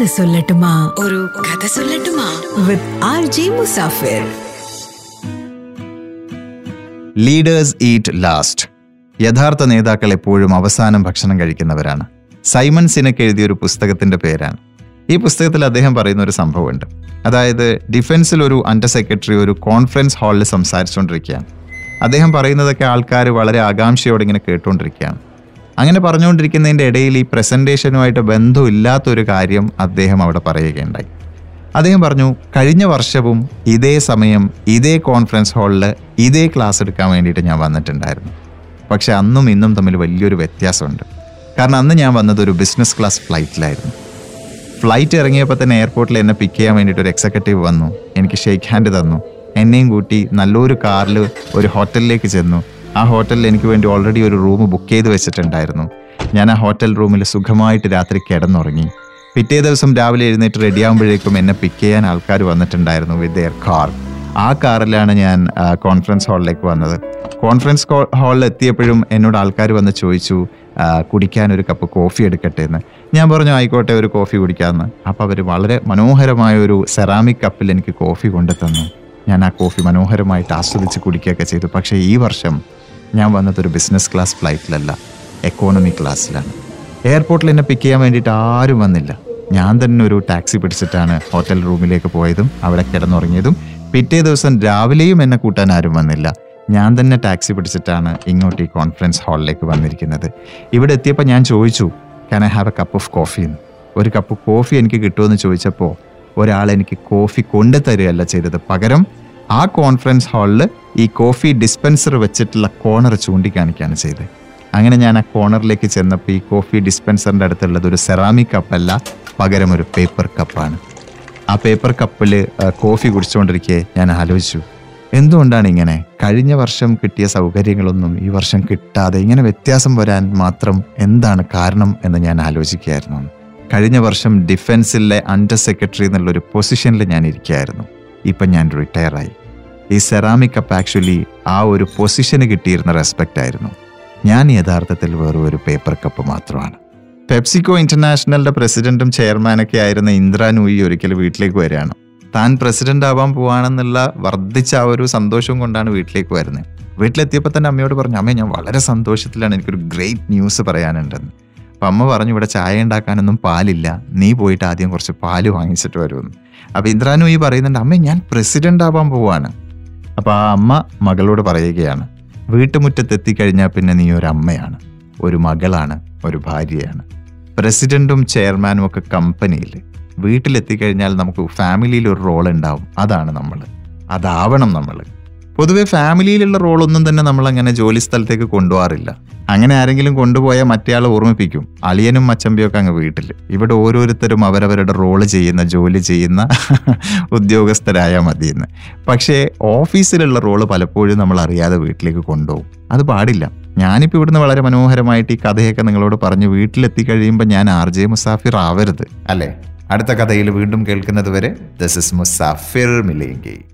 കഥ സൊല്ലട്ടുമാ. ഒരു കഥ സൊല്ലട്ടുമാ. With R J Musafir leaders eat last യഥാർത്ഥ നേതാക്കൾ എപ്പോഴും അവസാനം ഭക്ഷണം കഴിക്കുന്നവരാണ്. സൈമൺ സിനക്ക് എഴുതിയ ഒരു പുസ്തകത്തിന്റെ പേരാണ്. ഈ പുസ്തകത്തിൽ അദ്ദേഹം പറയുന്ന ഒരു സംഭവമുണ്ട്. അതായത് ഡിഫൻസിൽ ഒരു അണ്ടർ സെക്രട്ടറി ഒരു കോൺഫറൻസ് ഹാളിൽ സംസാരിച്ചുകൊണ്ടിരിക്കുകയാണ്. അദ്ദേഹം പറയുന്നതൊക്കെ ആൾക്കാർ വളരെ ആകാംക്ഷയോടെ ഇങ്ങനെ കേട്ടുകൊണ്ടിരിക്കുകയാണ്. അങ്ങനെ പറഞ്ഞുകൊണ്ടിരിക്കുന്നതിന്റെ ഇടയിൽ ഈ പ്രസന്റേഷനുമായിട്ട് ബന്ധമില്ലാത്തൊരു കാര്യം അദ്ദേഹം അവിടെ പറയുകയുണ്ടായി. അദ്ദേഹം പറഞ്ഞു കഴിഞ്ഞ വർഷവും ഇതേ സമയം ഇതേ കോൺഫറൻസ് ഹാളിൽ ഇതേ ക്ലാസ് എടുക്കാൻ വേണ്ടിയിട്ട് ഞാൻ വന്നിട്ടുണ്ടായിരുന്നു. പക്ഷേ അന്നും ഇന്നും തമ്മിൽ വലിയൊരു വ്യത്യാസമുണ്ട്. കാരണം അന്ന് ഞാൻ വന്നത് ഒരു ബിസിനസ് ക്ലാസ് ഫ്ലൈറ്റിലായിരുന്നു. ഫ്ലൈറ്റ് ഇറങ്ങിയപ്പോൾ തന്നെ എയർപോർട്ടിൽ എന്നെ പിക്ക് ചെയ്യാൻ വേണ്ടിയിട്ട് ഒരു എക്സിക്യൂട്ടീവ് വന്നു എനിക്ക് ഷേക്ക് ഹാൻഡ് തന്നു. എന്നെയും കൂട്ടി നല്ലൊരു കാറിൽ ഒരു ഹോട്ടലിലേക്ക് ചെന്നു. ആ ഹോട്ടലിൽ എനിക്ക് വേണ്ടി ഓൾറെഡി ഒരു റൂം ബുക്ക് ചെയ്ത് വെച്ചിട്ടുണ്ടായിരുന്നു. ഞാൻ ആ ഹോട്ടൽ റൂമിൽ സുഖമായിട്ട് രാത്രി കിടന്നുറങ്ങി. പിറ്റേ ദിവസം രാവിലെ എഴുന്നേറ്റ് റെഡി ആകുമ്പോഴേക്കും എന്നെ പിക്ക് ചെയ്യാൻ ആൾക്കാർ വന്നിട്ടുണ്ടായിരുന്നു വിത്ത് ദെയർ കാർ ആ കാറിലാണ് ഞാൻ കോൺഫറൻസ് ഹാളിലേക്ക് വന്നത്. കോൺഫറൻസ് ഹാളിൽ എത്തിയപ്പോഴും എന്നോട് ആൾക്കാർ വന്ന് ചോദിച്ചു കുടിക്കാൻ ഒരു കപ്പ് കോഫി എടുക്കട്ടെ എന്ന്. ഞാൻ പറഞ്ഞു ആയിക്കോട്ടെ ഒരു കോഫി കുടിക്കാമെന്ന്. അപ്പോൾ അവർ വളരെ മനോഹരമായ ഒരു സെറാമിക് കപ്പിൽ എനിക്ക് കോഫി കൊണ്ടു തന്നു ഞാൻ ആ കോഫി മനോഹരമായിട്ട് ആസ്വദിച്ച് കുടിക്കുകയൊക്കെ ചെയ്തു. പക്ഷേ ഈ വർഷം ഞാൻ വന്നതൊരു ബിസിനസ് ക്ലാസ് ഫ്ലൈറ്റിലല്ല എക്കോണമി ക്ലാസ്സിലാണ് എയർപോർട്ടിൽ എന്നെ പിക്ക് ചെയ്യാൻ വേണ്ടിയിട്ട് ആരും വന്നില്ല. ഞാൻ തന്നെ ഒരു ടാക്സി പിടിച്ചിട്ടാണ് ഹോട്ടൽ റൂമിലേക്ക് പോയതും അവിടെ കിടന്നുറങ്ങിയതും. പിറ്റേ ദിവസം രാവിലെയും എന്നെ കൂട്ടാൻ ആരും വന്നില്ല. ഞാൻ തന്നെ ടാക്സി പിടിച്ചിട്ടാണ് ഇങ്ങോട്ട് ഈ കോൺഫറൻസ് ഹാളിലേക്ക് വന്നിരിക്കുന്നത്. ഇവിടെ എത്തിയപ്പോൾ ഞാൻ ചോദിച്ചു can I have a cup of coffee ഒരു കപ്പ് കോഫി എനിക്ക് കിട്ടുമെന്ന് ചോദിച്ചപ്പോൾ ഒരാൾ എനിക്ക് കോഫി കൊണ്ടു തരികയല്ല ചെയ്തത്. പകരം ആ കോൺഫറൻസ് ഹാളിൽ ഈ കോഫി ഡിസ്പെൻസർ വെച്ചിട്ടുള്ള കോർണർ ചൂണ്ടിക്കാണിക്കുകയാണ് ചെയ്തത്. അങ്ങനെ ഞാൻ ആ കോർണറിലേക്ക് ചെന്നപ്പോൾ ഈ കോഫി ഡിസ്പെൻസറിന്റെ അടുത്തുള്ളത് ഒരു സെറാമിക് കപ്പല്ല പകരം ഒരു പേപ്പർ കപ്പാണ് ആ പേപ്പർ കപ്പിൽ കോഫി കുടിച്ചുകൊണ്ടിരിക്കെ ഞാൻ ആലോചിച്ചു. എന്തുകൊണ്ടാണ് ഇങ്ങനെ? കഴിഞ്ഞ വർഷം കിട്ടിയ സൗകര്യങ്ങളൊന്നും ഈ വർഷം കിട്ടാതെ ഇങ്ങനെ വ്യത്യാസം വരാൻ മാത്രം എന്താണ് കാരണം എന്ന് ഞാൻ ആലോചിക്കുകയായിരുന്നു. കഴിഞ്ഞ വർഷം ഡിഫൻസിലെ അണ്ടർ സെക്രട്ടറി എന്നുള്ളൊരു പൊസിഷനിൽ ഞാൻ ഇരിക്കുകയായിരുന്നു ഇപ്പം ഞാൻ റിട്ടയറായി. ഈ സെറാമിക് കപ്പ് ആക്ച്വലി ആ ഒരു പൊസിഷന് കിട്ടിയിരുന്ന റെസ്പെക്റ്റ് ആയിരുന്നു. ഞാൻ യഥാർത്ഥത്തിൽ വെറും ഒരു പേപ്പർ കപ്പ് മാത്രമാണ്. പെപ്സിക്കോ ഇന്റർനാഷണലിന്റെ പ്രസിഡന്റും ചെയർമാനൊക്കെ ആയിരുന്ന ഇന്ദ്ര നൂയി ഒരിക്കൽ വീട്ടിലേക്ക് വരികയാണ്. താൻ പ്രസിഡന്റ് ആവാൻ പോവാണെന്നുള്ള വർദ്ധിച്ച ആ ഒരു സന്തോഷവും കൊണ്ടാണ് വീട്ടിലേക്ക് വരുന്നത്. വീട്ടിലെത്തിയപ്പോൾ തന്നെ അമ്മയോട് പറഞ്ഞു അമ്മേ ഞാൻ വളരെ സന്തോഷത്തിലാണ്. എനിക്കൊരു ഗ്രേറ്റ് ന്യൂസ് പറയാനുണ്ടെന്ന്. അപ്പം അമ്മ പറഞ്ഞു ഇവിടെ ചായ ഉണ്ടാക്കാനൊന്നും പാലില്ല. നീ പോയിട്ട് ആദ്യം കുറച്ച് പാൽ വാങ്ങിച്ചിട്ട് വരുമെന്ന്. അപ്പം ഇന്ദ്രാനു ഈ പറയുന്നുണ്ട് അമ്മ ഞാൻ പ്രസിഡന്റ് ആവാൻ പോവാണ്. അപ്പോൾ ആ അമ്മ മകളോട് പറയുകയാണ് വീട്ടുമുറ്റത്ത് എത്തിക്കഴിഞ്ഞാൽ പിന്നെ നീ ഒരു അമ്മയാണ് ഒരു മകളാണ് ഒരു ഭാര്യയാണ്. പ്രസിഡന്റും ചെയർമാനും ഒക്കെ കമ്പനിയിൽ വീട്ടിലെത്തിക്കഴിഞ്ഞാൽ നമുക്ക് ഫാമിലിയിൽ ഒരു റോൾ ഉണ്ടാവും. അതാണ് നമ്മൾ അതാവണം നമ്മൾ പൊതുവെ ഫാമിലിയിലുള്ള റോളൊന്നും തന്നെ നമ്മൾ അങ്ങനെ ജോലി സ്ഥലത്തേക്ക് കൊണ്ടുപോകാറില്ല. അങ്ങനെ ആരെങ്കിലും കൊണ്ടുപോയാൽ മറ്റേയാളെ ഓർമ്മിപ്പിക്കും. അളിയനും മച്ചമ്പിയൊക്കെ അങ്ങ് വീട്ടിൽ. ഇവിടെ ഓരോരുത്തരും അവരവരുടെ റോൾ ചെയ്യുന്ന ജോലി ചെയ്യുന്ന ഉദ്യോഗസ്ഥരായാൽ മതിയെന്ന്. പക്ഷേ ഓഫീസിലുള്ള റോൾ പലപ്പോഴും നമ്മൾ അറിയാതെ വീട്ടിലേക്ക് കൊണ്ടുപോകും. അത് പാടില്ല. ഞാനിപ്പോൾ ഇവിടുന്ന് വളരെ മനോഹരമായിട്ട് ഈ കഥയൊക്കെ നിങ്ങളോട് പറഞ്ഞ് വീട്ടിലെത്തി കഴിയുമ്പോൾ ഞാൻ ആർ ജെ മുസാഫിർ ആവരുത് അല്ലേ? അടുത്ത കഥയിൽ വീണ്ടും കേൾക്കുന്നത് വരെ ദിസ് ഇസ് മുസാഫിർ മിലേങ്കി